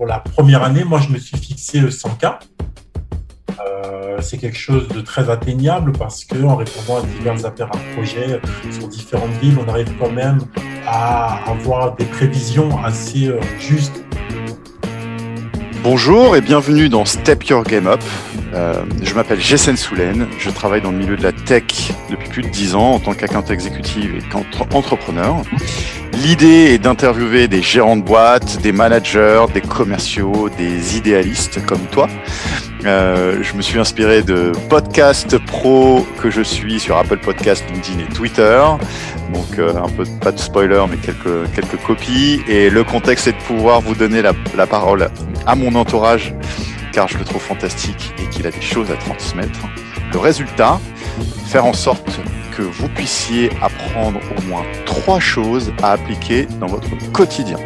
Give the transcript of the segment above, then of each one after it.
pour la première année, moi, je me suis fixé 100K. c'est quelque chose de très atteignable parce que en répondant à divers appels à projets sur différentes villes, on arrive quand même à avoir des prévisions assez justes Bonjour et bienvenue dans Step Your Game Up. Euh, je m'appelle Jessen Soulen, je travaille dans le milieu de la tech depuis plus de 10 ans en tant qu'account exécutif et qu'entrepreneur. L'idée est d'interviewer des gérants de boîtes, des managers, des commerciaux, des idéalistes comme toi. Euh, je me suis inspiré de podcasts pro que je suis sur Apple Podcasts, LinkedIn et Twitter. Donc euh, un peu pas de spoiler mais quelques copies. Et le contexte est de pouvoir vous donner la parole à mon entourage car je le trouve fantastique et qu'il a des choses à transmettre. Le résultat, faire en sorte que vous puissiez apprendre au moins trois choses à appliquer dans votre quotidien.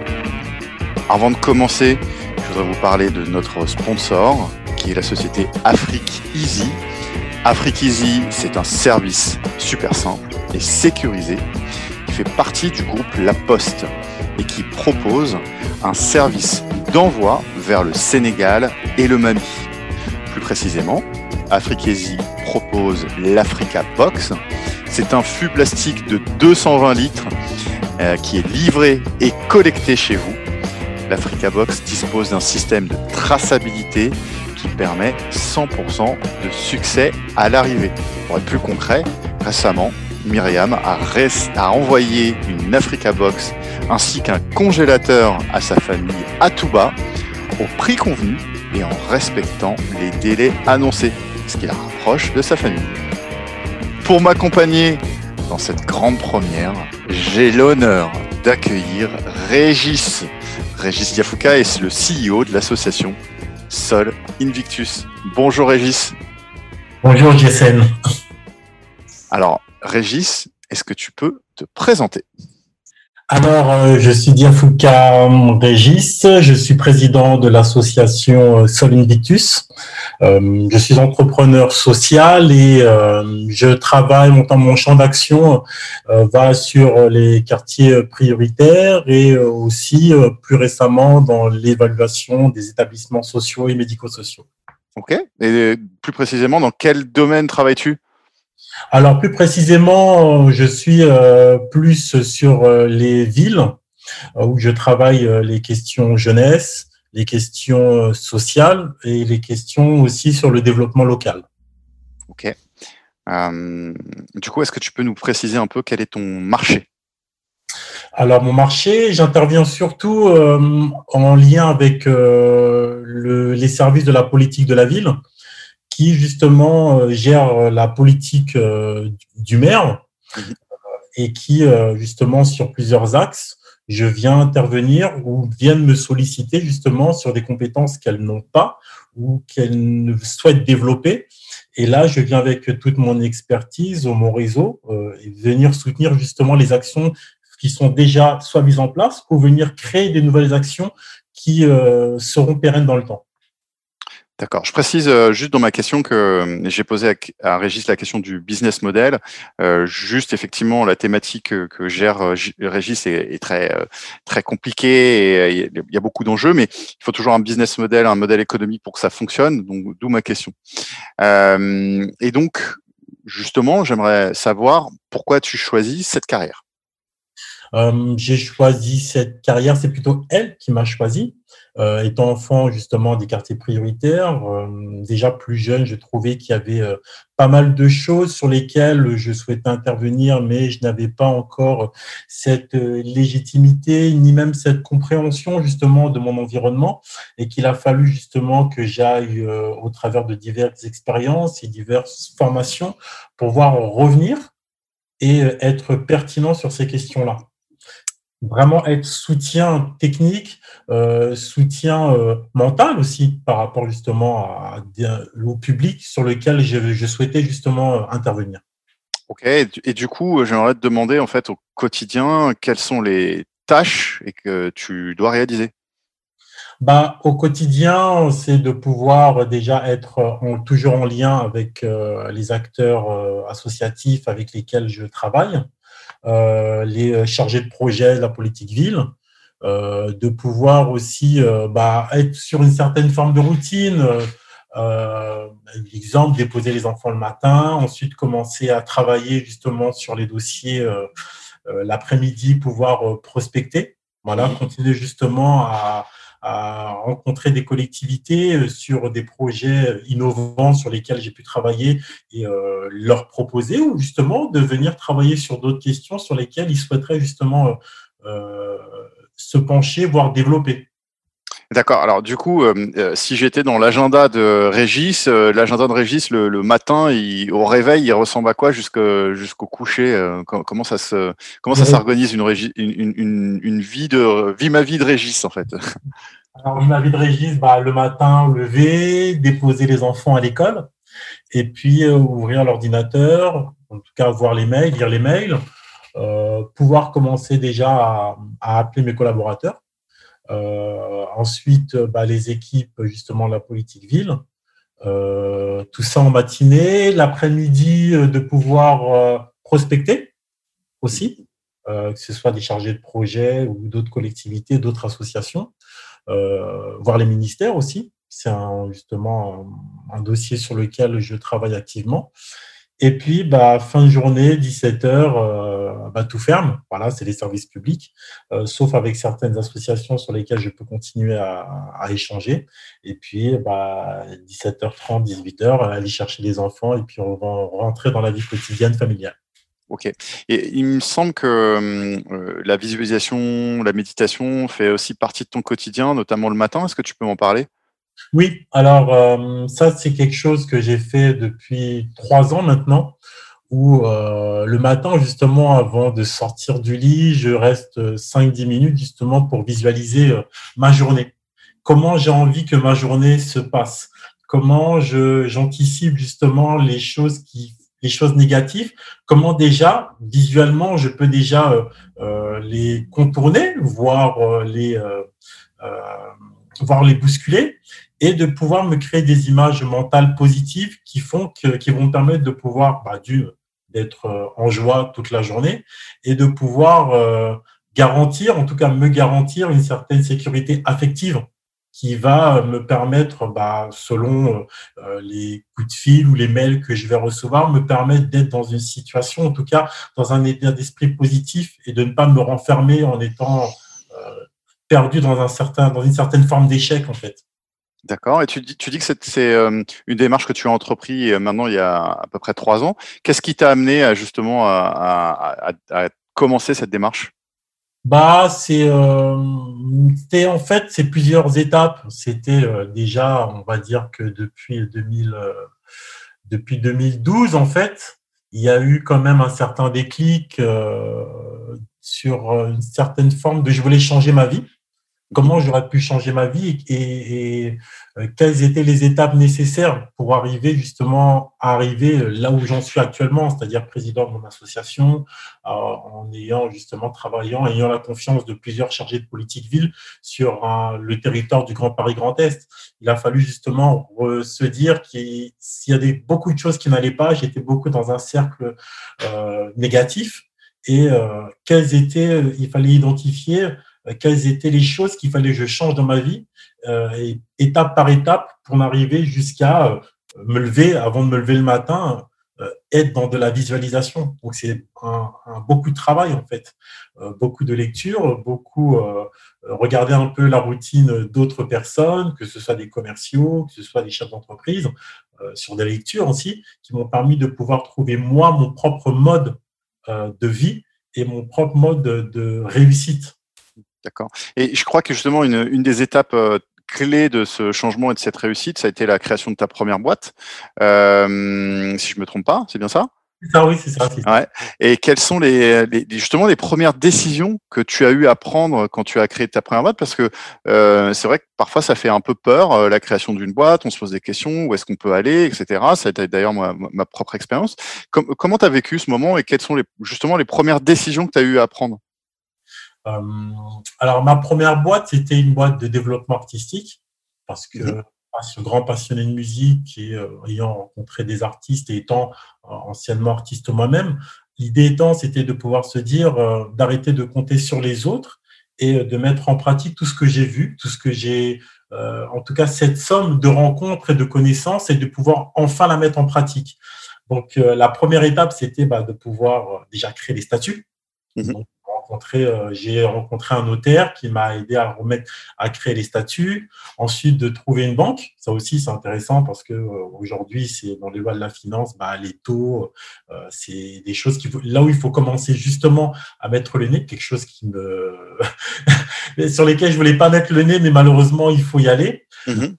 Avant de commencer, je voudrais vous parler de notre sponsor, qui est la société Afrique Easy. Afrique Easy, c'est un service super simple et sécurisé qui fait partie du groupe La Poste et qui propose un service d'envoi vers le Sénégal et le Mali. Plus précisément, Afriquesi propose l'Africa Box. C'est un fût plastique de 220 litres euh, qui est livré et collecté chez vous. L'Africa Box dispose d'un système de traçabilité qui permet 100% de succès à l'arrivée. Pour être plus concret, récemment, Myriam a, a envoyé une Africa Box ainsi qu'un congélateur à sa famille à Touba au prix convenu et en respectant les délais annoncés, ce qui la rapproche de sa famille. Pour m'accompagner dans cette grande première, j'ai l'honneur d'accueillir Régis. Régis Diafouka est le CEO de l'association Sol Invictus. Bonjour Régis. Bonjour Jessen. Alors Régis, est-ce que tu peux te présenter? Alors, euh, je suis Diafouka Régis, je suis président de l'association euh, Sol Invictus. Euh, je suis entrepreneur social et je travaille, mon, mon champ d'action va sur les quartiers prioritaires et aussi plus récemment dans l'évaluation des établissements sociaux et médico-sociaux. Ok. Et plus précisément, dans quel domaine travailles-tu? Alors plus précisément, je suis euh, plus sur euh, les villes euh, où je travaille les questions jeunesse, les questions sociales et les questions aussi sur le développement local. Ok. du coup, est-ce que tu peux nous préciser un peu quel est ton marché? Alors mon marché, j'interviens surtout en lien avec les services de la politique de la ville qui justement euh, gère la politique euh, du maire mhm. et qui justement sur plusieurs axes, je viens intervenir ou viennent me solliciter justement sur des compétences qu'elles n'ont pas ou qu'elles souhaitent développer. Et là, je viens avec toute mon expertise, mon réseau, euh, et venir soutenir justement les actions qui sont déjà soit mises en place ou venir créer des nouvelles actions qui seront pérennes dans le temps. D'accord. Je précise euh, juste dans ma question que euh, j'ai posé à, Régis la question du business model. Euh, juste effectivement, la thématique que, gère Régis est, très très compliquée et il y a beaucoup d'enjeux, mais il faut toujours un business model, un modèle économique pour que ça fonctionne. Donc d'où ma question. et donc justement, j'aimerais savoir pourquoi tu choisis cette carrière? J'ai choisi cette carrière, c'est plutôt elle qui m'a choisi. Euh, étant enfant justement des quartiers prioritaires, euh, déjà plus jeune, je trouvais qu'il y avait euh, pas mal de choses sur lesquelles je souhaitais intervenir, mais je n'avais pas encore cette légitimité ni même cette compréhension justement de mon environnement et qu'il a fallu justement que j'aille au travers de diverses expériences et diverses formations pour voir revenir et être pertinent sur ces questions-là vraiment être soutien technique, euh, soutien euh, mental aussi par rapport justement à, au public sur lequel je, souhaitais justement euh, intervenir. Ok, et du coup, j'aimerais te demander en fait au quotidien quelles sont les tâches et que tu dois réaliser? Bah, au quotidien, c'est de pouvoir déjà être toujours en lien avec les acteurs associatifs avec lesquels je travaille. Euh, les chargés de projet de la politique ville, de pouvoir aussi bah, être sur une certaine forme de routine. Euh, exemple, déposer les enfants le matin, ensuite commencer à travailler justement sur les dossiers euh, euh, l'après-midi, pouvoir euh, prospecter. Voilà, continuer justement à, à, rencontrer des collectivités sur des projets innovants sur lesquels j'ai pu travailler et euh, leur proposer ou justement de venir travailler sur d'autres questions sur lesquelles ils souhaiteraient justement euh, se pencher, voire développer. D'accord. Alors du coup, euh, euh, si j'étais dans l'agenda de Régis, euh, l'agenda de Régis le, matin, il, au réveil, il ressemble à quoi jusqu'au coucher Comment ça se comment ça s'organise une, une, une, vie de vie ma vie de Régis en fait? Alors ma vie de Régis, bah, le matin, lever, déposer les enfants à l'école, et puis ouvrir l'ordinateur, en tout cas voir les mails, lire les mails, pouvoir commencer déjà à appeler mes collaborateurs ensuite, bah, les équipes, justement, la politique ville. Euh, tout ça en matinée. L'après-midi, euh, de pouvoir prospecter aussi, que ce soit des chargés de projet ou d'autres collectivités, d'autres associations, voir les ministères aussi. C'est justement un, dossier sur lequel je travaille activement. Et puis, bah, fin de journée, 17h, euh, bah, tout ferme. Voilà, c'est les services publics, euh, sauf avec certaines associations sur lesquelles je peux continuer à, échanger. Et puis, bah, 17h30, 18h, aller chercher les enfants et puis on va rentrer dans la vie quotidienne familiale. Ok. Et il me semble que euh, la visualisation, la méditation fait aussi partie de ton quotidien, notamment le matin. Est-ce que tu peux m'en parler? Oui, alors euh, ça c'est quelque chose que j'ai fait depuis trois ans maintenant, où euh, le matin justement avant de sortir du lit, je reste 5-10 minutes justement pour visualiser euh, ma journée. Comment j'ai envie que ma journée se passe? Comment j'anticipe justement les choses qui les choses négatives, comment déjà visuellement je peux déjà les contourner, voire les voir les bousculer? Et de pouvoir me créer des images mentales positives qui font que, qui vont me permettre de pouvoir, bah, d'être euh, en joie toute la journée et de pouvoir euh, garantir, en tout cas me garantir une certaine sécurité affective qui va me permettre, bah, selon euh, les coups de fil ou les mails que je vais recevoir, me permettre d'être dans une situation, en tout cas dans un état d'esprit positif et de ne pas me renfermer en étant perdu dans, un certain, dans une certaine forme d'échec, en fait. D'accord. Et tu dis, que c'est euh, une démarche que tu as entrepris euh, maintenant il y a à peu près trois ans. Qu'est-ce qui t'a amené justement à, commencer cette démarche? Bah, c'est euh, en fait c'est plusieurs étapes. C'était déjà, on va dire que depuis 2000, depuis 2012 en fait, il y a eu quand même un certain déclic sur une certaine forme de je voulais changer ma vie comment j'aurais pu changer ma vie et, euh, quelles étaient les étapes nécessaires pour arriver justement à arriver là où j'en suis actuellement, c'est-à-dire président de mon association, euh, en ayant justement travaillant, ayant la confiance de plusieurs chargés de politique ville sur le territoire du Grand Paris Grand Est. Il a fallu justement se dire qu'il y a beaucoup de choses qui n'allaient pas, j'étais beaucoup dans un cercle euh, négatif et quelles étaient, il fallait identifier euh, quelles étaient les choses qu'il fallait que je change dans ma vie, euh, étape par étape, pour m'arriver jusqu'à euh, me lever, avant de me lever le matin, être dans de la visualisation. Donc c'est beaucoup de travail en fait, beaucoup de lecture, beaucoup regarder un peu la routine d'autres personnes, que ce soit des commerciaux, que ce soit des chefs d'entreprise, sur des lectures aussi, qui m'ont permis de pouvoir trouver moi mon propre mode de vie et mon propre mode de réussite. D'accord. Et je crois que justement, une, une des étapes euh, clés de ce changement et de cette réussite, ça a été la création de ta première boîte. Euh, si je me trompe pas, c'est bien ça? Ah oui, c'est ça. Ouais. Et quelles sont les, les, justement les premières décisions que tu as eu à prendre quand tu as créé ta première boîte? Parce que euh, c'est vrai que parfois ça fait un peu peur euh, la création d'une boîte. On se pose des questions, où est-ce qu'on peut aller, etc. Ça a été d'ailleurs ma, ma, propre expérience. comment tu as vécu ce moment et quelles sont les, justement les premières décisions que tu as eu à prendre? Alors, ma première boîte, c'était une boîte de développement artistique parce que mhm. je suis grand passionné de musique et euh, ayant rencontré des artistes et étant euh, anciennement artiste moi-même, l'idée étant, c'était de pouvoir se dire, d'arrêter de compter sur les autres et de mettre en pratique tout ce que j'ai vu, tout ce que j'ai, en tout cas cette somme de rencontres et de connaissances et de pouvoir enfin la mettre en pratique. Donc la première étape, c'était bah, de pouvoir déjà créer les statuts. Mmh euh, j'ai rencontré un notaire qui m'a aidé à remettre, à créer les statuts. Ensuite, de trouver une banque. Ça aussi, c'est intéressant parce que euh, aujourd'hui, c'est dans les lois de la finance, bah, les taux, euh, c'est des choses qui, là où il faut commencer justement à mettre le nez, quelque chose qui me, sur lesquels je voulais pas mettre le nez, mais malheureusement, il faut y aller. Mhm.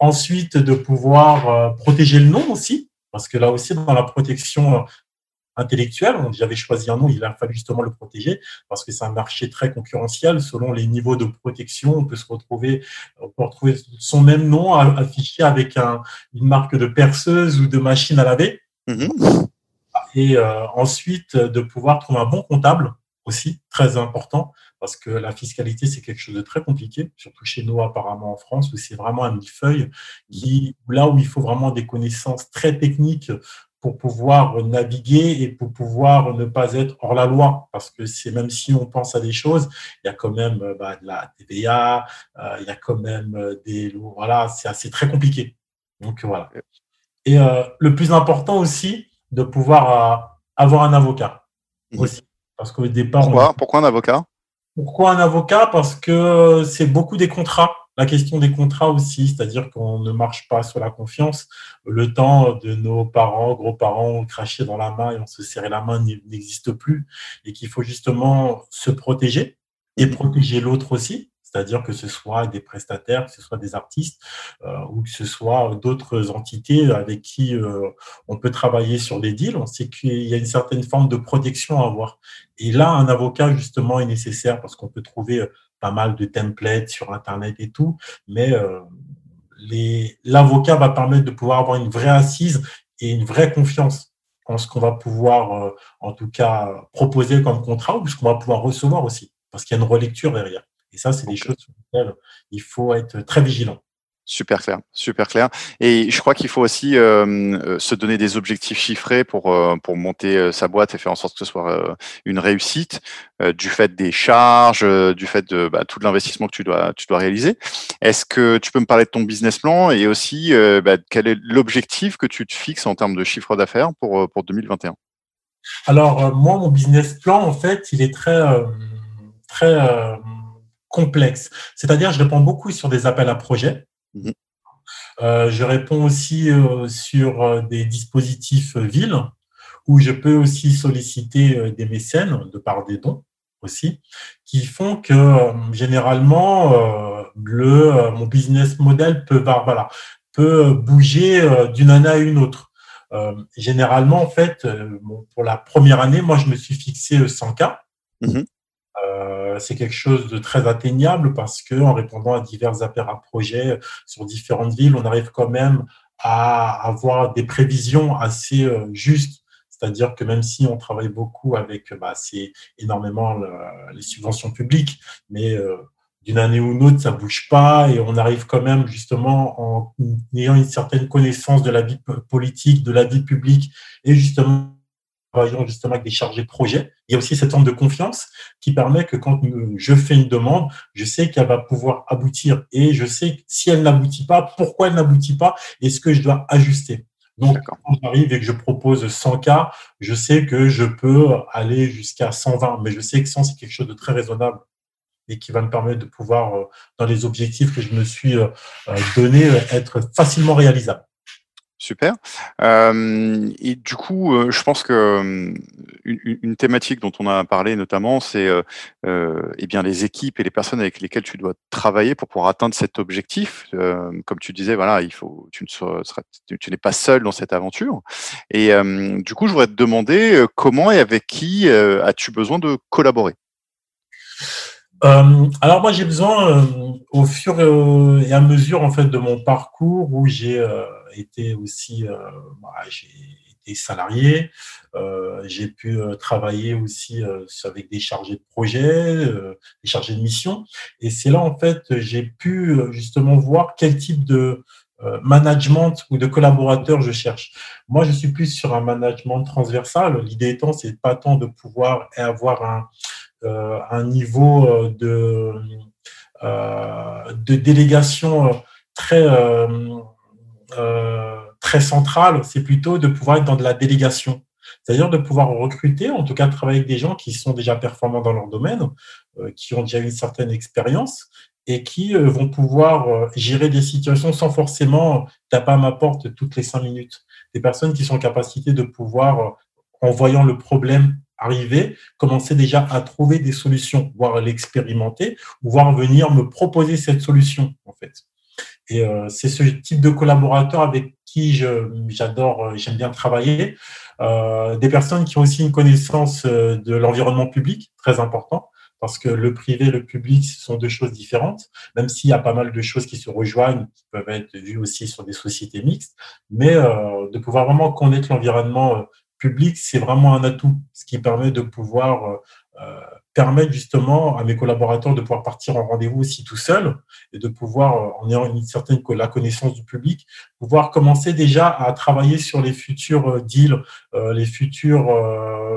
ensuite, de pouvoir protéger le nom aussi, parce que là aussi, dans la protection intellectuel. J'avais choisi un nom, il a fallu justement le protéger parce que c'est un marché très concurrentiel. Selon les niveaux de protection, on peut se retrouver, on peut retrouver son même nom affiché avec une marque de perceuse ou de machine à laver. Mm-hmm. Et euh, ensuite, de pouvoir trouver un bon comptable aussi, très important, parce que la fiscalité, c'est quelque chose de très compliqué, surtout chez nous apparemment en France, où c'est vraiment un millefeuille, qui, là où il faut vraiment des connaissances très techniques pour pouvoir naviguer et pour pouvoir ne pas être hors la loi. Parce que c'est même si on pense à des choses, il y a quand même euh, bah, de la TVA, euh, il y a quand même euh, des... Voilà, c'est assez très compliqué. Donc voilà. Et le plus important aussi, de pouvoir avoir un avocat mmh. aussi. Parce qu'au départ... Pourquoi, pourquoi un avocat? Pourquoi un avocat? Parce que c'est beaucoup des contrats la question des contrats aussi, c'est-à-dire qu'on ne marche pas sur la confiance. Le temps de nos parents, gros-parents, cracher dans la main et on se serrait la main n'existe plus et qu'il faut justement se protéger et protéger l'autre aussi. C'est-à-dire que ce soit des prestataires, que ce soit des artistes euh, ou que ce soit d'autres entités avec qui euh, on peut travailler sur des deals. On sait qu'il y a une certaine forme de protection à avoir. Et là, un avocat, justement, est nécessaire parce qu'on peut trouver pas mal de templates sur Internet et tout, mais euh, l'avocat va permettre de pouvoir avoir une vraie assise et une vraie confiance en ce qu'on va pouvoir, euh, en tout cas, proposer comme contrat ou ce qu'on va pouvoir recevoir aussi, parce qu'il y a une relecture derrière. Et ça, c'est des choses sur lesquelles il faut être très vigilant. Super clair, super clair. Et je crois qu'il faut aussi euh, euh, se donner des objectifs chiffrés pour euh, pour monter sa boîte et faire en sorte que ce soit une réussite du fait des charges, du fait de bah, tout l'investissement que tu dois tu dois réaliser. Est-ce que tu peux me parler de ton business plan et aussi bah, quel est l'objectif que tu te fixes en termes de chiffre d'affaires pour pour 2021 Alors moi, mon business plan, en fait, il est très très complexe. C'est-à-dire, je réponds beaucoup sur des appels à projets. Mhm. Euh, je réponds aussi euh, sur euh, des dispositifs villes où je peux aussi solliciter des mécènes de par des dons aussi, qui font que généralement le mon business model peut voilà, peut bouger d'une année à une autre. généralement en fait pour la première année, moi je me suis fixé 100 k. Euh, c'est quelque chose de très atteignable parce que en répondant à divers appels à projets sur différentes villes, on arrive quand même à avoir des prévisions assez euh, justes. C'est-à-dire que même si on travaille beaucoup avec, bah, c'est énormément les subventions publiques, mais euh, d'une année ou une autre, ça bouge pas et on arrive quand même justement en ayant une certaine connaissance de la vie politique, de la vie publique et justement travaillant justement avec des chargés de projet. Il y a aussi cette forme de confiance qui permet que quand je fais une demande, je sais qu'elle va pouvoir aboutir et je sais si elle n'aboutit pas, pourquoi elle n'aboutit pas et ce que je dois ajuster. Donc, quand j'arrive et que je propose 100 cas, je sais que je peux aller jusqu'à 120, mais je sais que 100, c'est quelque chose de très raisonnable et qui va me permettre de pouvoir, euh, dans les objectifs que je me suis euh, euh, donné, être facilement réalisable. Super. Et du coup, je pense que une, thématique dont on a parlé notamment, c'est eh bien les équipes et les personnes avec lesquelles tu dois travailler pour pouvoir atteindre cet objectif. comme tu disais, voilà, il faut, tu ne seras, tu, n'es pas seul dans cette aventure. Et du coup, je voudrais te demander comment et avec qui as-tu besoin de collaborer? Alors moi j'ai besoin au fur et à mesure en fait de mon parcours où j'ai été aussi, euh, bah, j'ai été salarié, euh, j'ai pu euh, travailler aussi avec des chargés de projet, des chargés de mission. Et c'est là, en fait, j'ai pu justement voir quel type de management ou de collaborateur je cherche. Moi, je suis plus sur un management transversal. L'idée étant, c'est pas tant de pouvoir avoir un, un niveau de, de délégation très, très central, c'est plutôt de pouvoir être dans de la délégation. C'est-à-dire de pouvoir recruter, en tout cas travailler avec des gens qui sont déjà performants dans leur domaine, qui ont déjà une certaine expérience et qui vont pouvoir gérer des situations sans forcément taper à ma porte toutes les cinq minutes. Des personnes qui sont en capacité de pouvoir, en voyant le problème arriver, commencer déjà à trouver des solutions, voire l'expérimenter, voire venir me proposer cette solution, en fait. Et euh, c'est ce type de collaborateur avec qui j'adore, euh, j'aime bien travailler. Euh, des personnes qui ont aussi une connaissance euh, de l'environnement public, très important, parce que le privé et le public, ce sont deux choses différentes, même s'il y a pas mal de choses qui se rejoignent, qui peuvent être vues aussi sur des sociétés mixtes, mais euh, de pouvoir vraiment connaître l'environnement public, c'est vraiment un atout, ce qui permet de pouvoir euh, permettre justement à mes collaborateurs de pouvoir partir en rendez-vous aussi tout seul et de pouvoir, euh, en ayant une certaine la connaissance du public, pouvoir commencer déjà à travailler sur les futurs euh, deals, les futurs,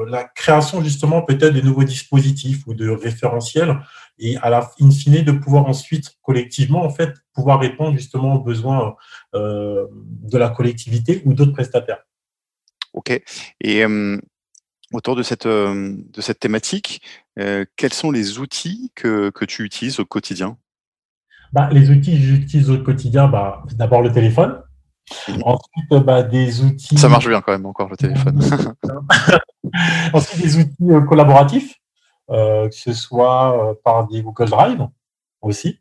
la création justement peut-être de nouveaux dispositifs ou de référentiels et à la in fine de pouvoir ensuite collectivement en fait pouvoir répondre justement aux besoins de la collectivité ou d'autres prestataires. Ok. Et autour de cette, de cette thématique, quels sont les outils que, que tu utilises au quotidien? Bah, Les outils que j'utilise au quotidien, bah, d'abord le téléphone. Mmh. Ensuite, bah, des outils. Ça marche bien quand même encore le téléphone. Ensuite, des outils collaboratifs, que ce soit par des Google Drive aussi,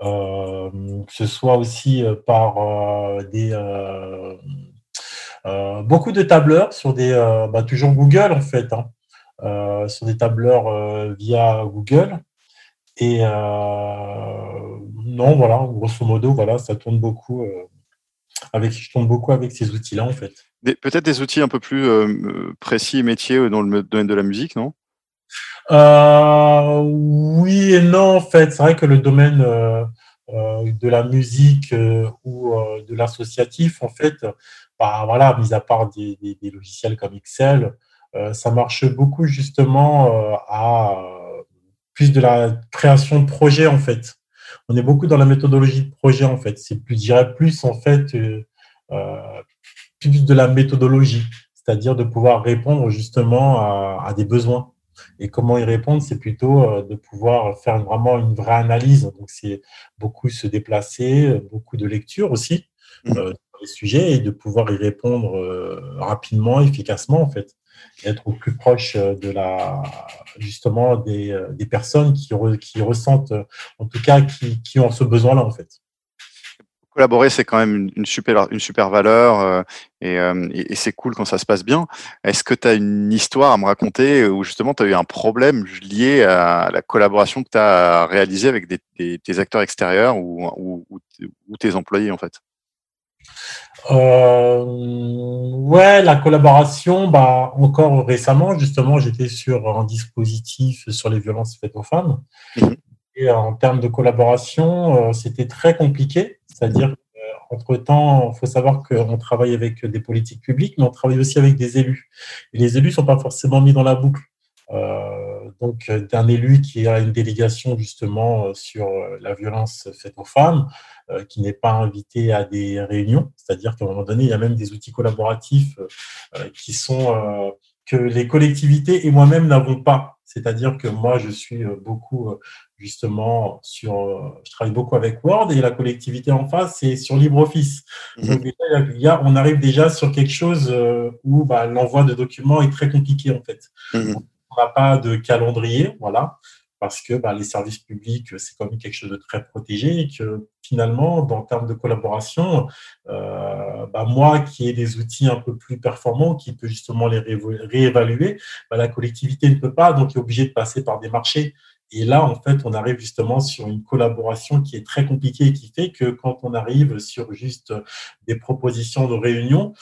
que ce soit aussi par des beaucoup de tableurs sur des, euh, bah, toujours Google en fait, hein, euh, sur des tableurs via Google. Et non, voilà, grosso modo, voilà, ça tourne beaucoup. avec, je tourne beaucoup avec ces outils-là en fait. Peut-être des outils un peu plus précis et métiers dans le domaine de la musique, non? Oui et non, en fait. C'est vrai que le domaine de la musique ou de l'associatif, en fait, bah, voilà, mis à part des, logiciels comme Excel, euh, ça marche beaucoup justement euh, à euh, plus de la création de projet en fait. On est beaucoup dans la méthodologie de projet en fait. C'est plus, je dirais plus en fait, plus de la méthodologie, c'est-à-dire de pouvoir répondre justement à, à, des besoins. Et comment y répondre, c'est plutôt de pouvoir faire vraiment une vraie analyse. Donc c'est beaucoup se déplacer, beaucoup de lecture aussi. Mmh sujets et de pouvoir y répondre euh, rapidement, efficacement en fait, être au plus proche euh, de la justement des, euh, personnes qui, ressentent, en tout cas, qui, ont ce besoin-là en fait. Collaborer, c'est quand même une, super, une super valeur et, c'est cool quand ça se passe bien. Est-ce que tu as une histoire à me raconter où justement tu as eu un problème lié à la collaboration que tu as réalisée avec des, des, acteurs extérieurs ou, ou, ou, tes employés en fait? Euh, ouais, la collaboration, bah, encore récemment, justement, j'étais sur un dispositif sur les violences faites aux femmes. Mhm. Et en termes de collaboration, euh, c'était très compliqué. C'est-à-dire qu'entre-temps, il faut savoir qu'on travaille avec des politiques publiques, mais on travaille aussi avec des élus. Et les élus ne sont pas forcément mis dans la boucle. Euh, donc, d'un élu qui a une délégation justement sur la violence faite aux femmes, euh, qui n'est pas invité à des réunions. C'est-à-dire qu'à un moment donné, il y a même des outils collaboratifs euh, qui sont euh, que les collectivités et moi-même n'avons pas. C'est-à-dire que moi, je suis beaucoup justement sur, je travaille beaucoup avec Word et la collectivité en face, c'est sur LibreOffice. Mhm. Donc déjà, on arrive déjà sur quelque chose où bah, l'envoi de documents est très compliqué en fait. Mhm. On n'a pas de calendrier, voilà parce que bah, les services publics, c'est quand même quelque chose de très protégé et que finalement, dans le termes de collaboration, euh, bah, moi qui ai des outils un peu plus performants, qui peut justement les réévaluer, bah, la collectivité ne peut pas, donc est obligée de passer par des marchés. Et là, en fait, on arrive justement sur une collaboration qui est très compliquée et qui fait que quand on arrive sur juste des propositions de réunion,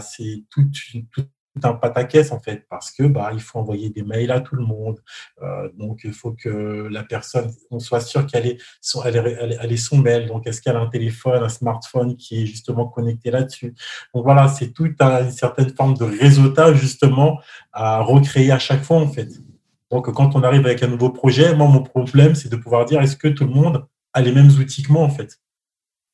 c'est toute, toute un pataquès en fait parce que bah il faut envoyer des mails à tout le monde. Euh, donc il faut que la personne on soit sûr qu'elle est son elle est, elle est son mail. Donc est-ce qu'elle a un téléphone un smartphone qui est justement connecté là-dessus? Donc voilà c'est toute une certaine forme de réseautage justement à recréer à chaque fois en fait. Donc, quand on arrive avec un nouveau projet, moi, mon problème, c'est de pouvoir dire est-ce que tout le monde a les mêmes outils que moi, en fait?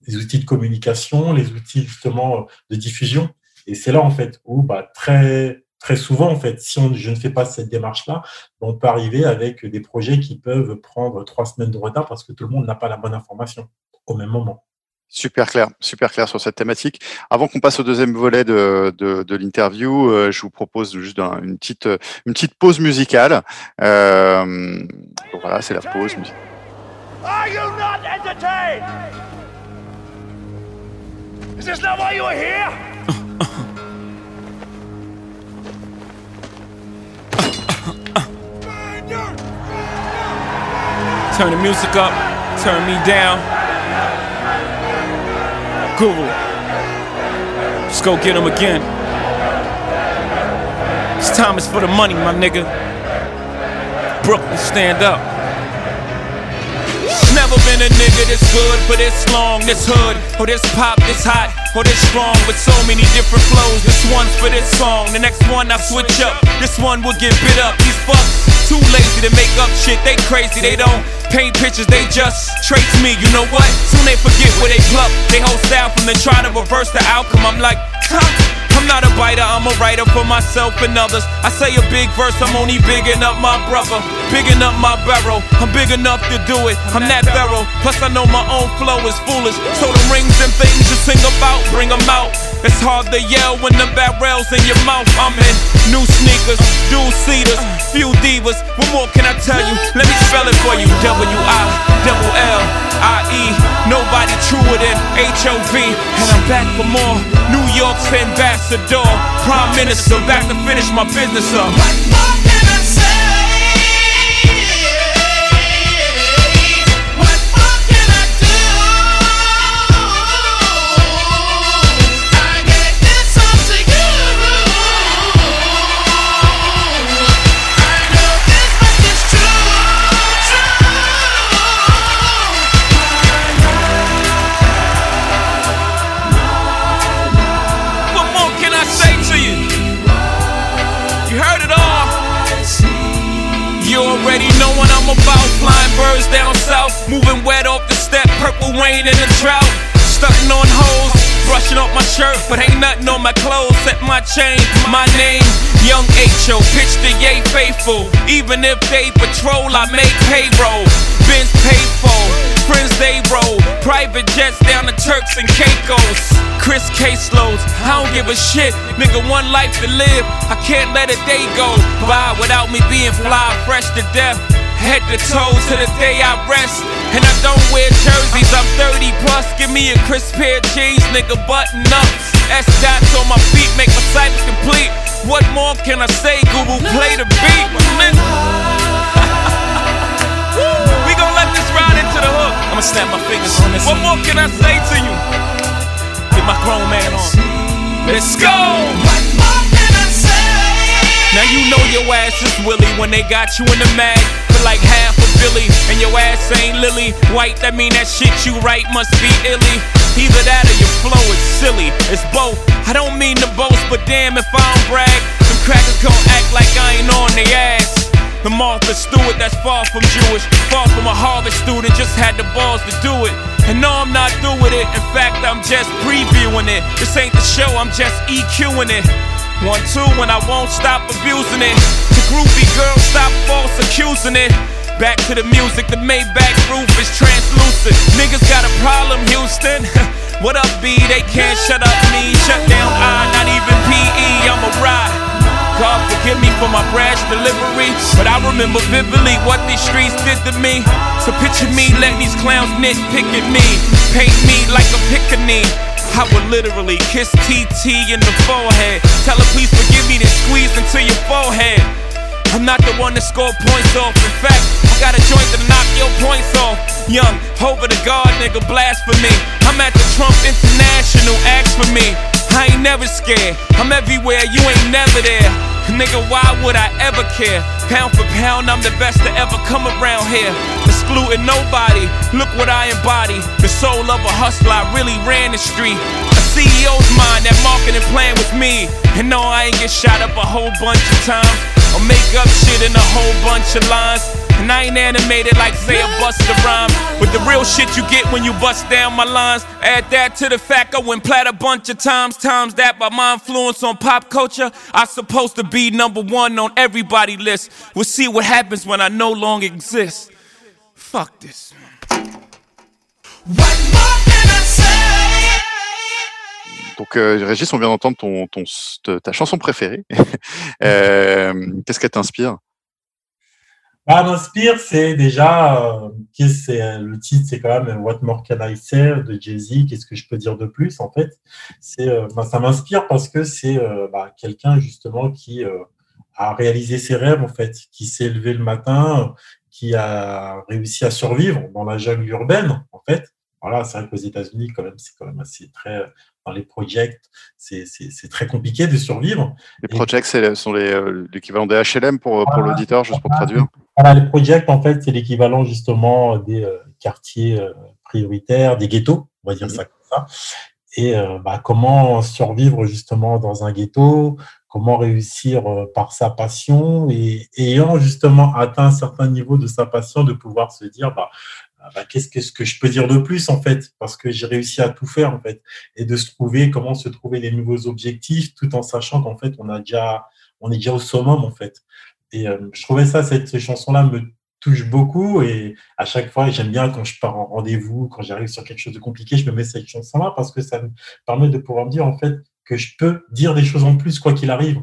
Les outils de communication, les outils justement de diffusion. Et c'est là, en fait, où bah, très, très souvent, en fait, si je ne fais pas cette démarche-là, on peut arriver avec des projets qui peuvent prendre trois semaines de retard parce que tout le monde n'a pas la bonne information au même moment. Super clair, super clair sur cette thématique. Avant qu'on passe au deuxième volet de, de, de l'interview, euh, je vous propose juste une petite, une petite pause musicale. Euh, voilà, c'est la pause musicale. Are you not entertained? Is this not why you are here? Turn the music up, turn me down. Google. Let's go get him again. This time is for the money, my nigga. Brooklyn, stand up. Never been a nigga this good for this long, this hood, or this pop, this hot, or this strong, with so many different flows. This one's for this song, the next one I switch up. This one will get bit up. These fucks too lazy to make up shit, they crazy, they don't paint pictures, they just trace me. You know what? Soon they forget where they pluck. They whole style from the try to reverse the outcome. I'm like, I'm not a biter, I'm a writer for myself and others. I say a big verse, I'm only bigging up my brother, bigging up my barrel. I'm big enough to do it, I'm that barrel. Plus, I know my own flow is foolish. So the rings and things you sing about, bring them out. It's hard to yell when the barrel's in your mouth. I'm in new sneakers, dual seaters, few divas. What more can I tell you? Let me spell it for you. W I double L I E. Nobody truer than H O V. And I'm back for more. New York's ambassador, prime minister, back to finish my business up. Chain. My name, Young H.O. Pitch the yay faithful. Even if they patrol, I make payroll. Benz paid for, friends they roll. Private jets down to Turks and Caicos. Chris caseloads, I don't give a shit. Nigga, one life to live, I can't let a day go by without me being fly, fresh to death head to toe to the day I rest. And I don't wear jerseys, I'm 30 plus. Give me a crisp pair of jeans, nigga, button ups. S dots on my feet make my sight complete. What more can I say? Google, play the beat. we gon' let this ride into the hook. I'ma snap my fingers on this. What more can I say to you? Get my grown man on. Let's go! What more can I say? Now you know your ass is Willie when they got you in the mag for like half a Billy, and your ass ain't Lily White. That mean that shit you write must be illy. Either that or your flow is silly. It's both. I don't mean to boast, but damn if I don't brag, them crackers gon' act like I ain't on the ass. The Martha Stewart that's far from Jewish, far from a Harvard student, just had the balls to do it. And no, I'm not through with it. In fact, I'm just previewing it. This ain't the show, I'm just EQing it. One, two, and I won't stop abusing it. The groupie girl, stop false accusing it. Back to the music, the Maybach roof is translucent. Niggas got a problem, Houston. what up, B? They can't shut up me. Shut down I, not even PE. I'm a ride. God forgive me for my brash delivery. But I remember vividly what these streets did to me. So picture me letting these clowns nitpick at me. Paint me like a pickaninny. I would literally kiss TT in the forehead. Tell her please forgive me, then squeeze into your forehead. I'm not the one to score points off. In fact, I got a joint to knock your points off. Young, over the guard, nigga, blasphemy. I'm at the Trump International, ask for me. I ain't never scared. I'm everywhere, you ain't never there. Nigga, why would I ever care? Pound for pound, I'm the best to ever come around here. Excluding nobody, look what I embody. Soul of a hustler, I really ran the street. A CEO's mind, that marketing plan was me. And no, I ain't get shot up a whole bunch of times. or make up shit in a whole bunch of lines. And I ain't animated like say a busted rhyme. But the real shit you get when you bust down my lines. Add that to the fact I went plat a bunch of times. Times that by my influence on pop culture. I supposed to be number one on everybody list. We'll see what happens when I no longer exist. Fuck this. Donc, euh, Régis, on vient d'entendre ton, ta chanson préférée. euh, Qu'est-ce qu'elle t'inspire? Bah, m'inspire, c'est déjà, euh, c'est le titre, c'est quand même What More Can I Say de Jay-Z. Qu'est-ce que je peux dire de plus en fait? C'est, euh, bah, ça m'inspire parce que c'est euh, bah, quelqu'un justement qui euh, a réalisé ses rêves en fait, qui s'est levé le matin, qui a réussi à survivre dans la jungle urbaine en fait. Voilà, c'est vrai qu'aux États-Unis, quand même, c'est quand même assez très dans les projects, c'est très compliqué de survivre. Les projects, ce sont l'équivalent des HLM pour, pour l'auditeur, juste pour traduire. Voilà, les projects, en fait, c'est l'équivalent justement des euh, quartiers euh, prioritaires, des ghettos, on va dire ça comme ça. Et euh, bah, comment survivre justement dans un ghetto, comment réussir par sa passion et, ayant justement atteint un certain niveau de sa passion, de pouvoir se dire bah, bah, qu'est-ce que, que je peux dire de plus en fait? Parce que j'ai réussi à tout faire en fait. Et de se trouver comment se trouver des nouveaux objectifs tout en sachant qu'en fait on a déjà on est déjà au summum en fait. Et euh, je trouvais ça, cette chanson-là me touche beaucoup et à chaque fois, j'aime bien quand je pars en rendez-vous, quand j'arrive sur quelque chose de compliqué, je me mets cette chanson-là parce que ça me permet de pouvoir me dire en fait que je peux dire des choses en plus quoi qu'il arrive.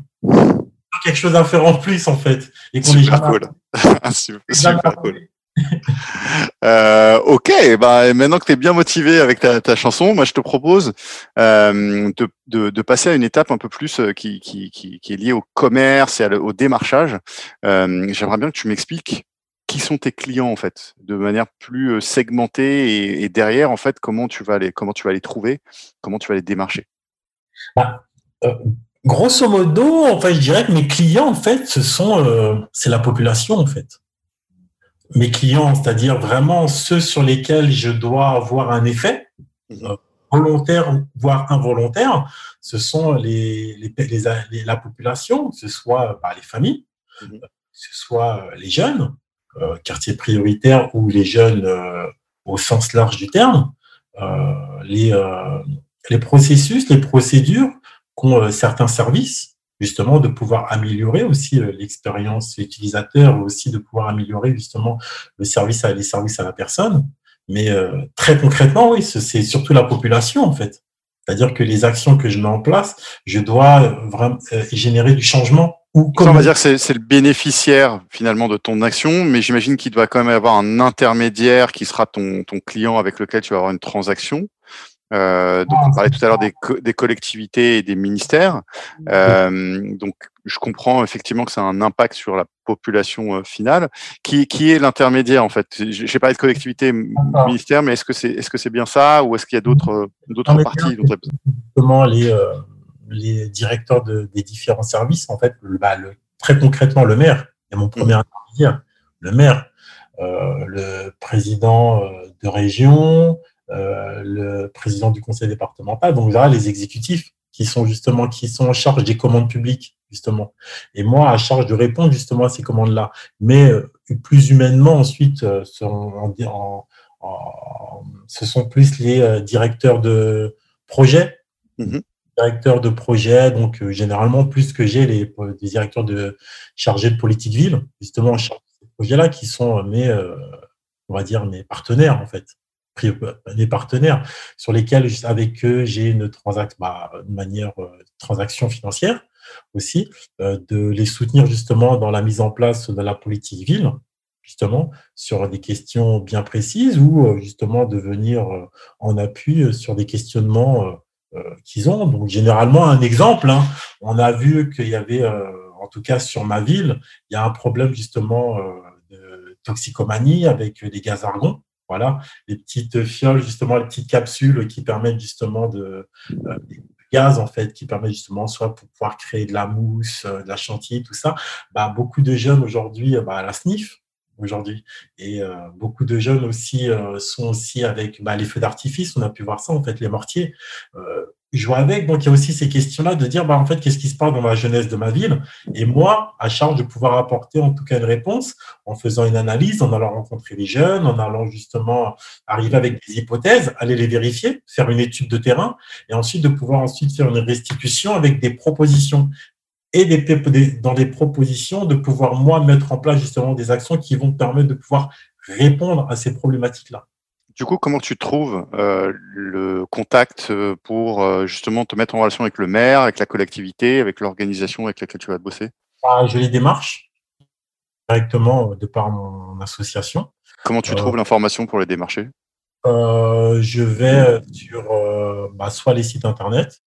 Quelque chose à faire en plus en fait. Et qu'on super, cool. super, super cool. euh, ok, bah, maintenant que tu es bien motivé avec ta, ta, chanson, moi je te propose euh, de, de, de, passer à une étape un peu plus euh, qui, qui, qui, qui est liée au commerce et au démarchage. J'aimerais bien que tu m'expliques qui sont tes clients en fait, de manière plus segmentée et, et, derrière en fait comment tu vas les comment tu vas les trouver, comment tu vas les démarcher. Bah, euh, grosso modo, en fait, je dirais que mes clients en fait, ce sont c'est la population en fait mes clients, c'est-à-dire vraiment ceux sur lesquels je dois avoir un effet mhm. euh, volontaire voire involontaire, ce sont les, les, la population, que ce soit bah, les familles, mhm. que ce soit euh, les jeunes, euh, quartiers prioritaires ou les jeunes euh, au sens large du terme, euh, les, les processus, les procédures qu'ont certains services justement de pouvoir améliorer aussi euh, l'expérience utilisateur, aussi de pouvoir améliorer justement le service à, les services à la personne. Mais euh, très concrètement, oui, c'est surtout la population en fait. C'est-à-dire que les actions que je mets en place, je dois euh, vraiment générer du changement. Ou on va dire que c'est le bénéficiaire finalement de ton action, mais j'imagine qu'il doit quand même avoir un intermédiaire qui sera ton, ton client avec lequel tu vas avoir une transaction. Euh, donc on parlait tout à l'heure des, des, collectivités et des ministères. Euh, donc je comprends effectivement que ça a un impact sur la population euh, finale. Qui, qui est l'intermédiaire en fait J'ai parlé de collectivité, ministère, mais est-ce que c'est est-ce que c'est bien ça ou est-ce qu'il y a d'autres d'autres parties Comment les les directeurs de, des différents services en fait, bah, le, très concrètement le maire. est mon premier mmh. intermédiaire, le maire, le président de région, le président du conseil départemental, donc là, les exécutifs qui sont justement qui sont en charge des commandes publiques justement. Et moi à charge de répondre justement à ces commandes là mais euh, plus humainement ensuite euh, en, en, ce sont plus les directeurs de projet. Mm-hmm. directeurs de projet donc généralement plus que j'ai les, directeurs de chargés de politique ville justement en charge de ces projets là qui sont mes on va dire mes partenaires en fait des partenaires sur lesquels, avec eux, j'ai bah, une manière euh, transaction financière aussi, euh, de les soutenir justement dans la mise en place de la politique ville, justement, sur des questions bien précises ou euh, justement de venir en appui sur des questionnements qu'ils ont. Donc, généralement, un exemple, hein, on a vu qu'il y avait, en tout cas sur ma ville, il y a un problème justement de toxicomanie avec des gaz argon. Voilà, les petites fioles, justement, les petites capsules qui permettent justement de, euh, gaz en fait qui permettent justement soit pour pouvoir créer de la mousse, euh, de la chantilly, tout ça. Bah, beaucoup de jeunes aujourd'hui, euh, bah, la sniff aujourd'hui et beaucoup de jeunes aussi sont aussi avec bah, les feux d'artifice. On a pu voir ça en fait, les mortiers. Je vois avec. Donc, il y a aussi ces questions-là de dire, bah, en fait, qu'est-ce qui se passe dans la jeunesse de ma ville? Et moi, à charge de pouvoir apporter en tout cas une réponse en faisant une analyse, en allant rencontrer les jeunes, en allant justement arriver avec des hypothèses, aller les vérifier, faire une étude de terrain et ensuite de pouvoir ensuite faire une restitution avec des propositions et des, dans des propositions de pouvoir, moi, mettre en place justement des actions qui vont permettre de pouvoir répondre à ces problématiques-là. Du coup, comment tu trouves euh, le contact euh, pour euh, justement te mettre en relation avec le maire, avec la collectivité, avec l'organisation avec laquelle tu vas bosser? Ah, Je les démarche directement de par mon association. Comment tu trouves l'information pour les démarcher? Je vais sur bah, soit les sites internet,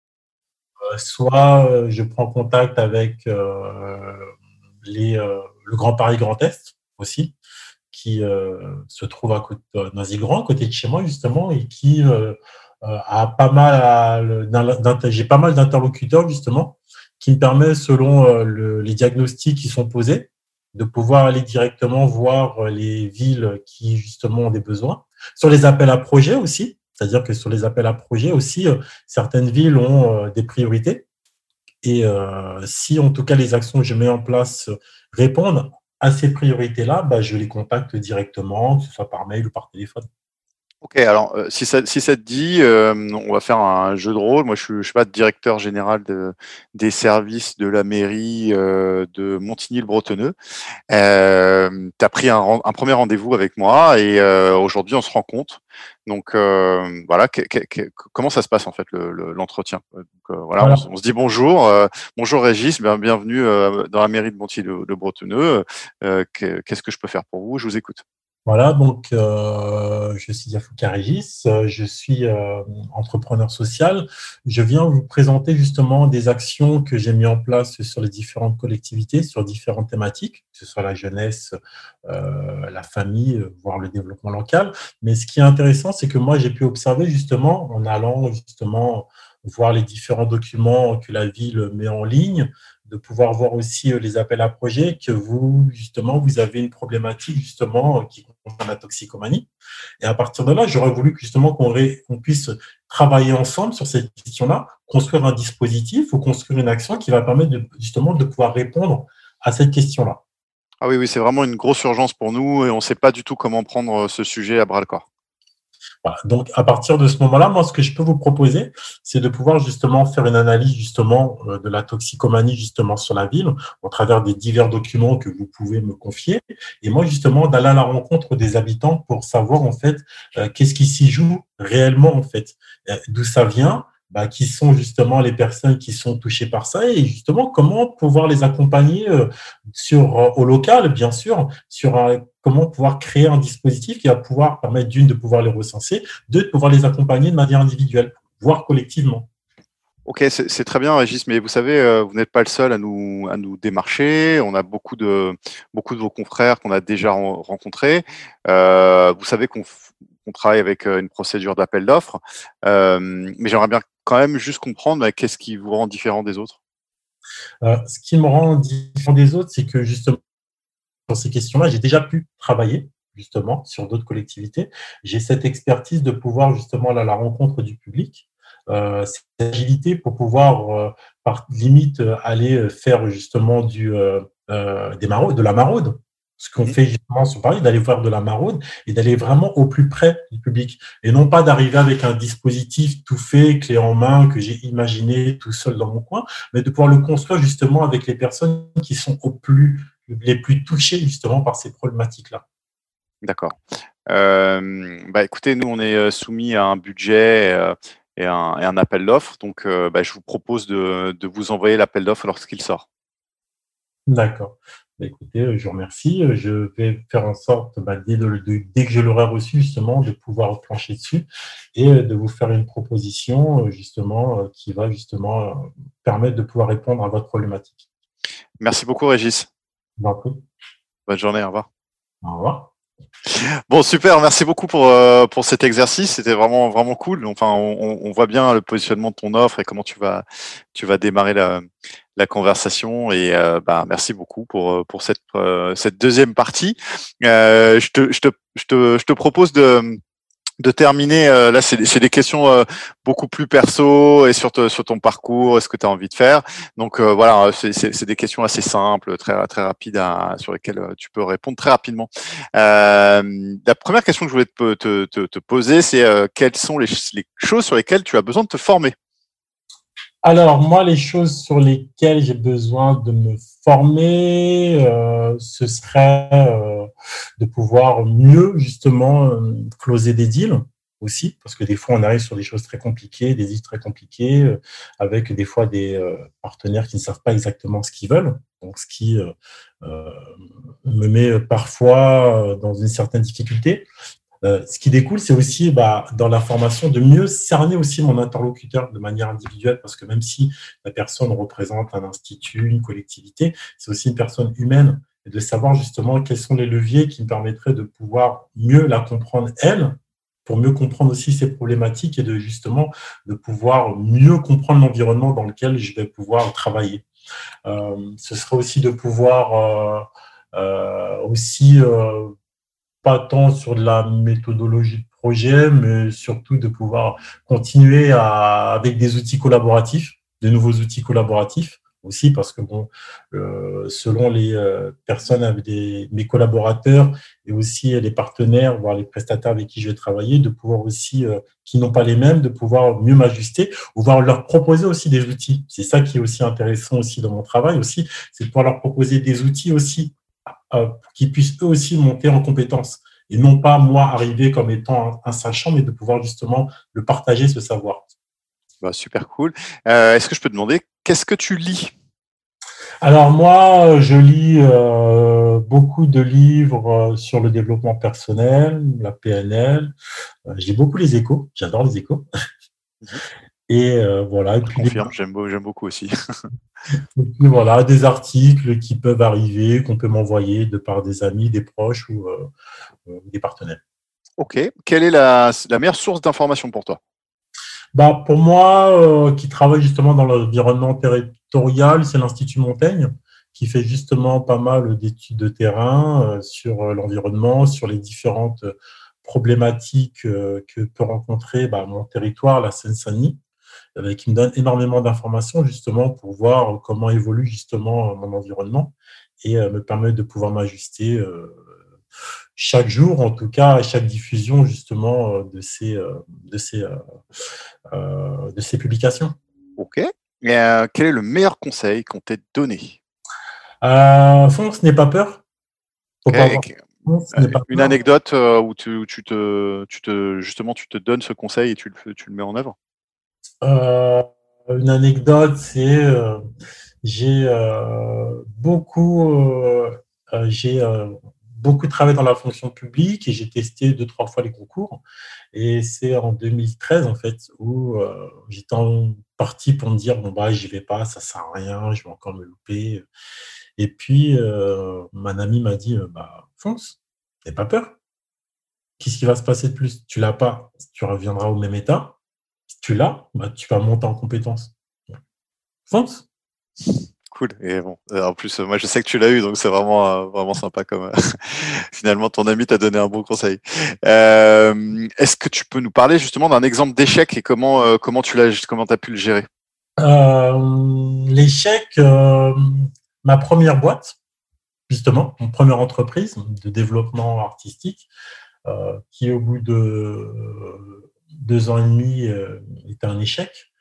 soit je prends contact avec les, le Grand Paris Grand Est aussi qui euh, se trouve à côté de Nazi-Grand, à côté de chez moi justement, et qui euh, euh, a pas mal, j'ai pas mal d'interlocuteurs justement, qui me permet, selon les diagnostics qui sont posés, de pouvoir aller directement voir les villes qui justement ont des besoins. Sur les appels à projets aussi, c'est-à-dire que sur les appels à projets aussi, certaines villes ont des priorités. Et si en tout cas les actions que je mets en place répondent à ces priorités-là, bah, je les contacte directement, que ce soit par mail ou par téléphone. Ok, alors euh, si, ça, si ça te dit, euh, on va faire un jeu de rôle. Moi, je suis, je suis pas directeur général de, des services de la mairie euh, de Montigny-le-Bretonneux. tu as pris un, un premier rendez-vous avec moi et aujourd'hui, on se rend compte. Donc voilà, comment ça se passe en fait l'entretien? Le, voilà, On, se dit bonjour, bonjour Régis, bienvenue dans la mairie de Montigny-le-Bretonneux. Qu'est-ce que je peux faire pour vous? Je vous écoute. Voilà, donc euh, je suis Yafouka Régis, je suis euh, entrepreneur social. Je viens vous présenter justement des actions que j'ai mis en place sur les différentes collectivités, sur différentes thématiques, que ce soit la jeunesse, euh, la famille, voire le développement local. Mais ce qui est intéressant, c'est que moi, j'ai pu observer justement en allant justement voir les différents documents que la ville met en ligne, de pouvoir voir aussi euh, les appels à projets que vous, justement, vous avez une problématique, justement, qui concerne la toxicomanie. Et à partir de là, j'aurais voulu justement qu'on puisse travailler ensemble sur cette question-là, construire un dispositif ou construire une action qui va permettre justement de pouvoir répondre à cette question-là. Ah oui, oui, c'est vraiment une grosse urgence pour nous et on ne sait pas du tout comment prendre ce sujet à bras le corps. Donc, à partir de ce moment-là, moi, ce que je peux vous proposer, c'est de pouvoir justement faire une analyse justement euh, de la toxicomanie justement sur la ville, au travers des divers documents que vous pouvez me confier, et moi justement d'aller à la rencontre des habitants pour savoir en fait euh, qu'est-ce qui s'y joue réellement en fait, euh, d'où ça vient, bah, qui sont justement les personnes qui sont touchées par ça et justement comment pouvoir les accompagner sur au local bien sûr sur un, comment pouvoir créer un dispositif qui va pouvoir permettre d'une de pouvoir les recenser, deux de pouvoir les accompagner de manière individuelle, voire collectivement. Ok, c'est très bien, Régis, mais vous savez, euh, vous n'êtes pas le seul à nous, à nous démarcher. On a beaucoup de, beaucoup de vos confrères qu'on a déjà rencontrés. Euh, vous savez qu'on travaille avec euh, une procédure d'appel d'offres, mais j'aimerais bien quand même juste comprendre qu'est-ce qui vous rend différent des autres? ce qui me rend différent des autres, c'est que justement, ces questions-là, j'ai déjà pu travailler justement sur d'autres collectivités. J'ai cette expertise de pouvoir justement aller à la rencontre du public, euh, cette agilité pour pouvoir, euh, par limite, euh, aller faire justement du, des maraudes, de la maraude. Ce qu'on fait justement sur Paris, d'aller faire de la maraude et d'aller vraiment au plus près du public. Et non pas d'arriver avec un dispositif tout fait, clé en main, que j'ai imaginé tout seul dans mon coin, mais de pouvoir le construire justement avec les personnes qui sont au plus les plus touchés justement par ces problématiques-là. D'accord. Euh, bah, écoutez, nous, on est euh, soumis à un budget euh, et, un, appel d'offres. Donc, bah, je vous propose de, vous envoyer l'appel d'offres lorsqu'il sort. D'accord. Bah, écoutez, je vous remercie. Je vais faire en sorte, dès, dès, que je l'aurai reçu, justement, de pouvoir plancher dessus et de vous faire une proposition, justement, qui va justement permettre de pouvoir répondre à votre problématique. Merci beaucoup, Régis. Bonne journée, au revoir. Au revoir. Bon, super, merci beaucoup pour, euh, pour cet exercice. C'était vraiment, vraiment cool. Enfin, on, voit bien le positionnement de ton offre et comment tu vas, tu vas démarrer la, la conversation. Et euh, bah, merci beaucoup pour, euh, pour cette, cette deuxième partie. je, te, je, te, je, te, je te propose de, de terminer, euh, là, c'est des questions euh, beaucoup plus perso et sur, sur ton parcours, ce que tu as envie de faire. Donc euh, voilà, c'est des questions assez simples, très très rapides, sur lesquelles tu peux répondre très rapidement. la première question que je voulais te, te, te, poser, c'est quelles sont les, choses sur lesquelles tu as besoin de te former? Alors moi, les choses sur lesquelles j'ai besoin de me former, ce serait de pouvoir mieux justement euh, closer des deals aussi, parce que des fois on arrive sur des choses très compliquées, des deals très compliqués, euh, avec des fois des euh, partenaires qui ne savent pas exactement ce qu'ils veulent, donc ce qui me met parfois dans une certaine difficulté. Ce qui découle, c'est aussi bah, dans la formation de mieux cerner aussi mon interlocuteur de manière individuelle, parce que même si la personne représente un institut, une collectivité, c'est aussi une personne humaine et de savoir justement quels sont les leviers qui me permettraient de pouvoir mieux la comprendre elle, pour mieux comprendre aussi ses problématiques et de justement de pouvoir mieux comprendre l'environnement dans lequel je vais pouvoir travailler. Euh, ce serait aussi de pouvoir euh, euh, aussi pas tant sur de la méthodologie de projet, mais surtout de pouvoir continuer à, avec des outils collaboratifs, de nouveaux outils collaboratifs, aussi parce que bon, euh, selon les euh, personnes avec des, mes collaborateurs et aussi les partenaires, voire les prestataires avec qui je vais travailler, de pouvoir aussi, euh, qui n'ont pas les mêmes, de pouvoir mieux m'ajuster ou voir leur proposer aussi des outils. C'est ça qui est aussi intéressant aussi dans mon travail aussi, c'est de pouvoir leur proposer des outils aussi qu'ils puissent eux aussi monter en compétences et non pas moi arriver comme étant un sachant, mais de pouvoir justement le partager ce savoir. Bah, super cool. Euh, est-ce que je peux demander, qu'est-ce que tu lis? Alors moi, je lis euh, beaucoup de livres euh, sur le développement personnel, la PNL. J'ai beaucoup les échos, j'adore les échos. Et voilà. je confirme, j'aime beaucoup aussi. voilà, des articles qui peuvent arriver, qu'on peut m'envoyer de par des amis, des proches ou des partenaires. Ok. Quelle est la meilleure source d'information pour toi? Bah, Pour moi, euh, qui travaille justement dans l'environnement territorial, c'est l'Institut Montaigne, qui fait justement pas mal d'études de terrain euh, sur euh, l'environnement, sur les différentes problématiques que peut rencontrer bah, mon territoire, la Seine-Saint-Denis, qui me donne énormément d'informations justement pour voir comment évolue justement mon environnement et me permet de pouvoir m'ajuster chaque jour, en tout cas, à chaque diffusion justement euh, de ces, euh, de ces, euh, de ces publications. Ok. Et quel est le meilleur conseil qu'on t'ait donné? Fonce, n'aie pas peur. Une anecdote où, tu, tu, te, tu te, justement, tu te donnes ce conseil et tu le, tu le mets en œuvre? Une anecdote, c'est j'ai beaucoup, j'ai beaucoup travaillé dans la fonction publique et j'ai testé deux, trois fois les concours. Et c'est en 2013, en fait, où euh, j'étais parti pour me dire, bon, bah, j'y vais pas, ça sert à rien, je vais encore me louper. Et puis, euh, mon ami m'a dit, euh, bah, fonce, n'aie pas peur. Qu'est-ce qui va se passer de plus? Tu l'as pas, tu reviendras au même état. Tu l'as, bah, tu vas monter en compétence. Cool. Et bon, euh, en plus, moi, je sais que tu l'as eu, donc c'est vraiment, euh, vraiment sympa comme euh, finalement ton ami t'a donné un bon conseil. Est-ce que tu peux nous parler justement d'un exemple d'échec et comment, comment tu l'as, comment as pu le gérer? L'échec, ma première boîte, justement, mon première entreprise de développement artistique, qui au bout de deux ans et demi était un échec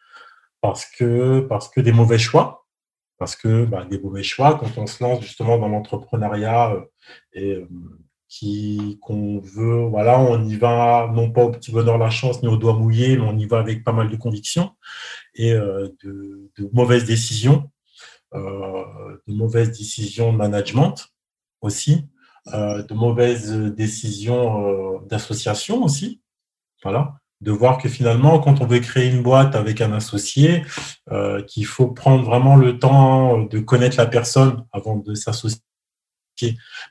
parce que, parce que des mauvais choix parce que bah, des mauvais choix, quand on se lance justement dans l'entrepreneuriat euh, et euh, qu'on veut, voilà, on y va non pas au petit bonheur la chance ni au doigt mouillé, mais on y va avec pas mal de convictions et euh, de, mauvaises décisions, de mauvaises décisions de management aussi, de mauvaises décisions d'association aussi, voilà de voir que finalement, quand on veut créer une boîte avec un associé, euh, qu'il faut prendre vraiment le temps de connaître la personne avant de s'associer.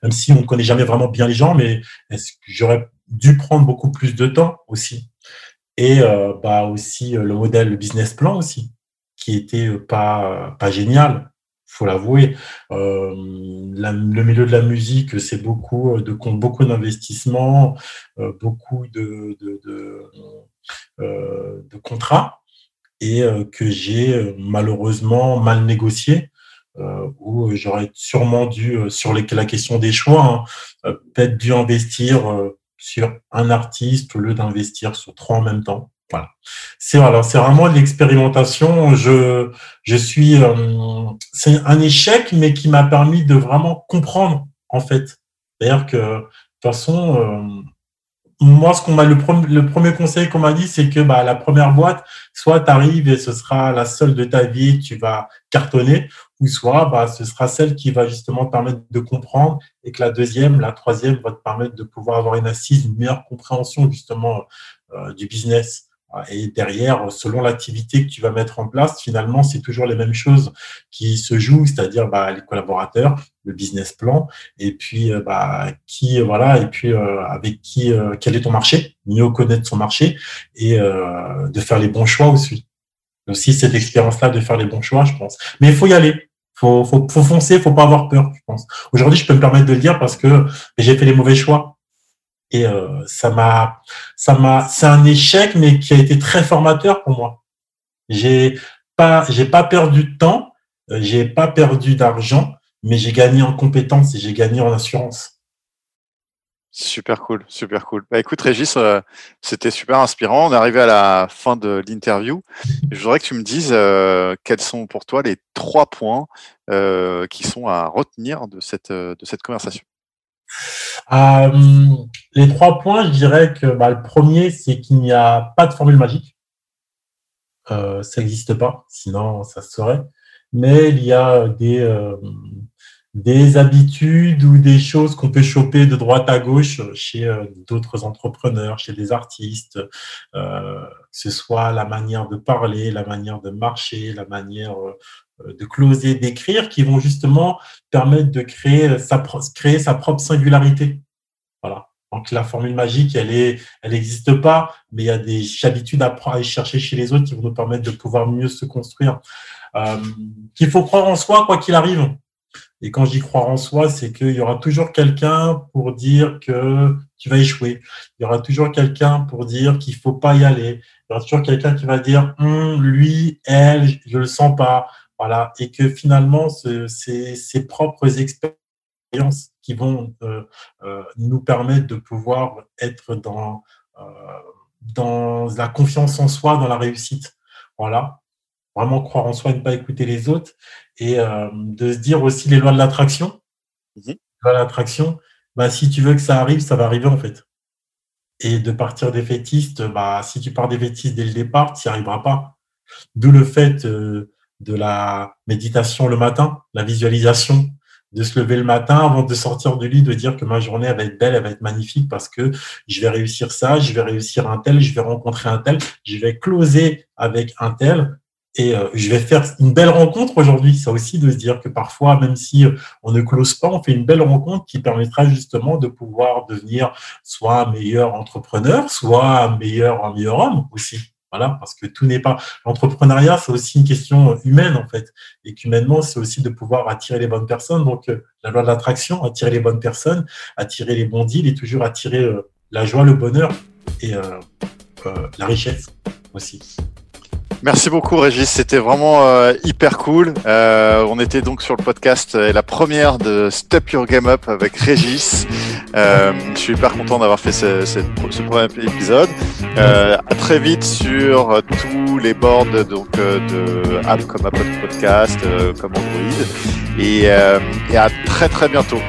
Même si on ne connaît jamais vraiment bien les gens, mais est-ce que j'aurais dû prendre beaucoup plus de temps aussi? Et euh, bah aussi euh, le modèle, le business plan aussi, qui était pas, pas génial. Faut l'avouer. Euh, le milieu de la musique, c'est beaucoup de beaucoup d'investissements, euh, beaucoup de, de, euh, contrats et que j'ai malheureusement mal négocié. où j'aurais sûrement dû, sur la question des choix, hein, peut-être dû investir sur un artiste au lieu d'investir sur trois en même temps. Voilà. C'est voilà, c'est vraiment de l'expérimentation. Je je suis euh, c'est un échec mais qui m'a permis de vraiment comprendre en fait. C'est-à-dire que de toute façon euh, moi ce qu'on m'a le, le premier conseil qu'on m'a dit c'est que bah la première boîte soit tu arrives et ce sera la seule de ta vie, tu vas cartonner ou soit bah ce sera celle qui va justement te permettre de comprendre et que la deuxième, la troisième va te permettre de pouvoir avoir une assise, une meilleure compréhension justement euh, du business. Et derrière, selon l'activité que tu vas mettre en place, finalement, c'est toujours les mêmes choses qui se jouent, c'est-à-dire bah, les collaborateurs, le business plan, et puis euh, bah, qui voilà, et puis euh, avec qui, euh, quel est ton marché, mieux connaître son marché et de faire les bons choix aussi. Aussi cette expérience-là de faire les bons choix, je pense. Mais il faut y aller. Faut, faut, faut foncer, faut pas avoir peur, je pense. Aujourd'hui, je peux me permettre de le dire parce que j'ai fait les mauvais choix et euh, ça m'a, ça m'a, c'est un échec, mais qui a été très formateur pour moi. J'ai pas, j'ai pas perdu de temps, euh, j'ai pas perdu d'argent, mais j'ai gagné en compétences et j'ai gagné en assurance. Super cool, super cool. Bah, écoute, Régis, euh, c'était super inspirant. On est arrivé à la fin de l'interview. Je voudrais que tu me dises quels sont pour toi les trois points qui sont à retenir de cette, de cette conversation. Euh, les trois points, je dirais que bah, le premier, c'est qu'il n'y a pas de formule magique. Euh, ça n'existe pas, sinon ça se serait. Mais il y a des, euh, des habitudes ou des choses qu'on peut choper de droite à gauche chez d'autres entrepreneurs, chez des artistes, que ce soit la manière de parler, la manière de marcher, la manière euh, de closer, d'écrire, qui vont justement permettre de créer sa, propre singularité. Voilà. Donc la formule magique, elle est, elle n'existe pas, mais il y a des habitudes à, aller chercher chez les autres qui vont nous permettre de pouvoir mieux se construire. Euh, qu'il faut croire en soi quoi qu'il arrive. Et quand je dis croire en soi, c'est qu'il y aura toujours quelqu'un pour dire que tu vas échouer. Il y aura toujours quelqu'un pour dire qu'il faut pas y aller. Il y aura toujours quelqu'un qui va dire hum, lui, elle, je le sens pas. Voilà, et que finalement, c'est ses propres expériences qui vont euh, euh, nous permettre de pouvoir être dans, euh, dans la confiance en soi, dans la réussite. Voilà, vraiment croire en soi et ne pas écouter les autres. Et de se dire aussi les lois de l'attraction. Mmh l'attraction, bah, si tu veux que ça arrive, ça va arriver en fait. Et de partir des fétistes, bah, si tu pars des fétistes dès le départ, tu n'y arriveras pas. D'où le fait de la méditation le matin, la visualisation, de se lever le matin avant de sortir du lit, de dire que ma journée va être belle, elle va être magnifique parce que je vais réussir ça, je vais réussir un tel, je vais rencontrer un tel, je vais closer avec un tel et euh, je vais faire une belle rencontre aujourd'hui. Ça aussi de se dire que parfois, même si euh, on ne close pas, on fait une belle rencontre qui permettra justement de pouvoir devenir soit un meilleur entrepreneur, soit un meilleur, un meilleur homme aussi. Voilà, parce que tout n'est pas. L'entrepreneuriat, c'est aussi une question humaine, en fait. Et qu'humainement, c'est aussi de pouvoir attirer les bonnes personnes. Donc, euh, la loi de l'attraction, attirer les bonnes personnes, attirer les bons deals et toujours attirer la joie, le bonheur et la richesse aussi. Merci beaucoup Régis, c'était vraiment euh, hyper cool. Euh, on était donc sur le podcast et la première de Step Your Game Up avec Régis. Euh, je suis hyper content d'avoir fait ce, ce, ce, premier épisode. Euh, à très vite sur tous les boards donc de apps comme Apple Podcast, comme Android, et, et à très très bientôt.